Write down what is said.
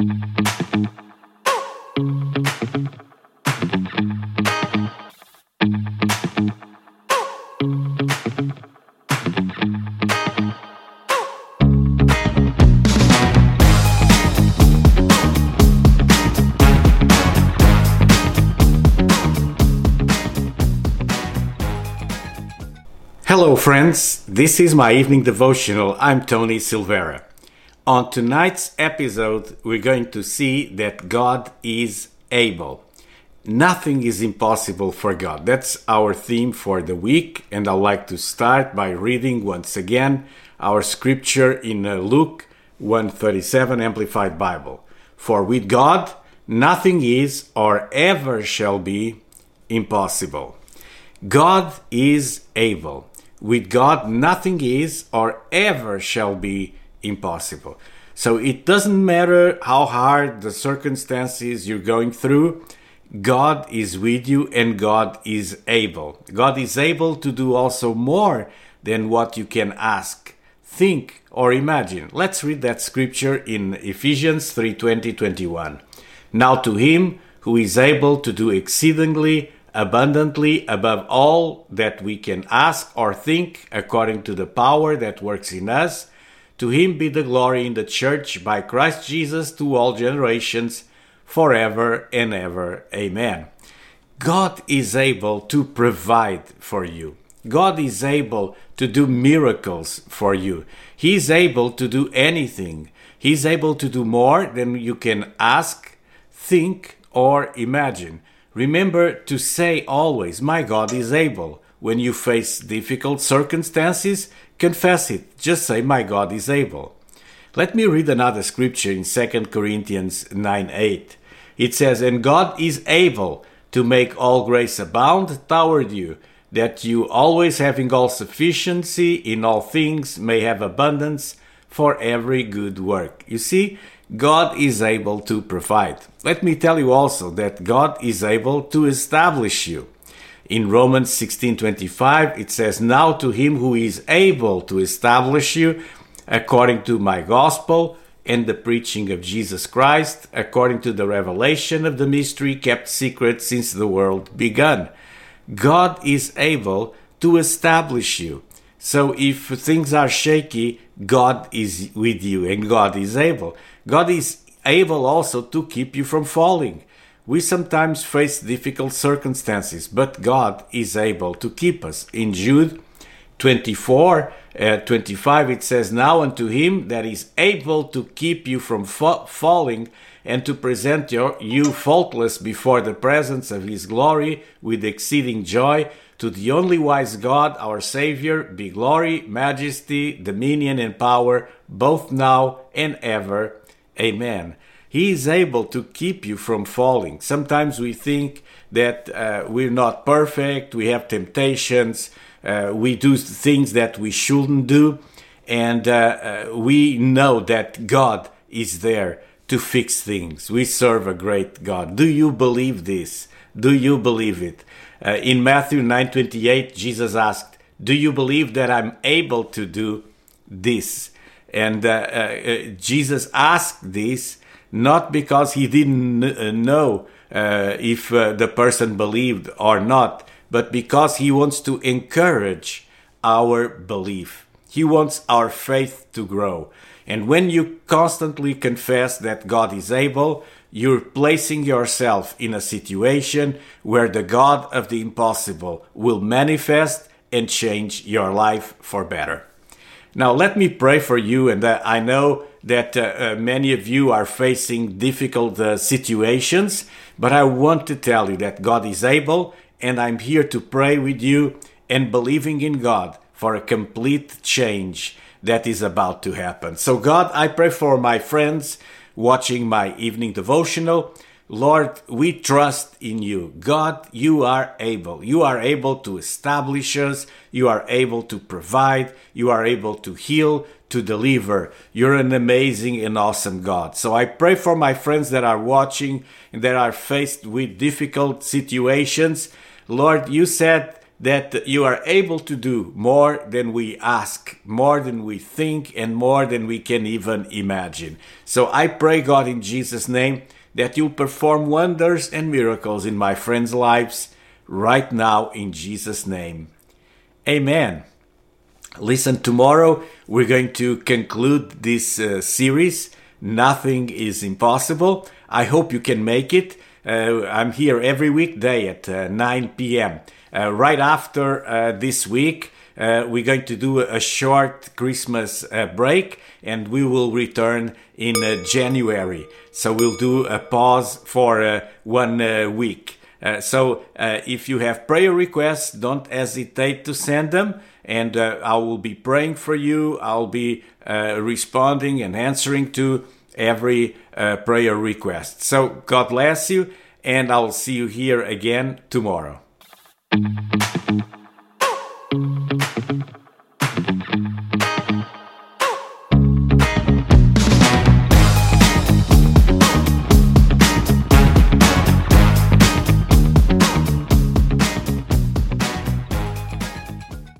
Hello, friends. This is my evening devotional. I'm Tony Silvera. On tonight's episode, we're going to see that God is able. Nothing is impossible for God. That's our theme for the week, and I'd like to start by reading once again our scripture in uh, Luke 137 Amplified Bible. For with God, nothing is or ever shall be impossible. God is able. With God, nothing is or ever shall be impossible. So it doesn't matter how hard the circumstances you're going through, God is with you and God is able. God is able to do also more than what you can ask, think, or imagine. Let's read that scripture in Ephesians 3 20 21. Now to him who is able to do exceedingly abundantly above all that we can ask or think, according to the power that works in us. To him be the glory in the church by Christ Jesus to all generations, forever and ever. Amen. God is able to provide for you. God is able to do miracles for you. He is able to do anything. He is able to do more than you can ask, think, or imagine. Remember to say always, My God is able. When you face difficult circumstances, confess it. Just say, My God is able. Let me read another scripture in 2 Corinthians 9 8. It says, And God is able to make all grace abound toward you, that you always having all sufficiency in all things may have abundance for every good work. You see, God is able to provide. Let me tell you also that God is able to establish you. In Romans 16:25 it says now to him who is able to establish you according to my gospel and the preaching of Jesus Christ according to the revelation of the mystery kept secret since the world began. God is able to establish you. So if things are shaky, God is with you and God is able. God is able also to keep you from falling. We sometimes face difficult circumstances, but God is able to keep us. In Jude 24 uh, 25, it says, Now unto him that is able to keep you from fa- falling and to present your, you faultless before the presence of his glory with exceeding joy, to the only wise God, our Savior, be glory, majesty, dominion, and power, both now and ever. Amen. He is able to keep you from falling. Sometimes we think that uh, we're not perfect, we have temptations, uh, we do things that we shouldn't do, and uh, uh we know that God is there to fix things. We serve a great God. Do you believe this? Do you believe it? Uh, in Matthew 9:28, Jesus asked, "Do you believe that I'm able to do this?" And uh, Jesus asked this not because he didn't uh, know uh, if uh, the person believed or not, but because he wants to encourage our belief. He wants our faith to grow. And when you constantly confess that God is able, you're placing yourself in a situation where the God of the impossible will manifest and change your life for better. Now, let me pray for you, and uh, I know that uh, uh, many of you are facing difficult uh, situations, but I want to tell you that God is able, and I'm here to pray with you and believing in God for a complete change that is about to happen. So, God, I pray for my friends watching my evening devotional. Lord, we trust in you. God, you are able. You are able to establish us. You are able to provide. You are able to heal, to deliver. You're an amazing and awesome God. So I pray for my friends that are watching and that are faced with difficult situations. Lord, you said that you are able to do more than we ask, more than we think, and more than we can even imagine. So I pray, God, in Jesus' name, that you'll perform wonders and miracles in my friends' lives right now in Jesus' name. Amen. Listen, tomorrow we're going to conclude this uh, series. Nothing is impossible. I hope you can make it. Uh, I'm here every weekday at uh, 9 p.m. Uh, right after uh, this week, uh, we're going to do a short Christmas break and we will return in January. So we'll do a pause for one week. Uh, so uh, if you have prayer requests, don't hesitate to send them, and uh, I will be praying for you. I'll be responding and answering to every prayer request. So God bless you, and I'll see you here again tomorrow. thank you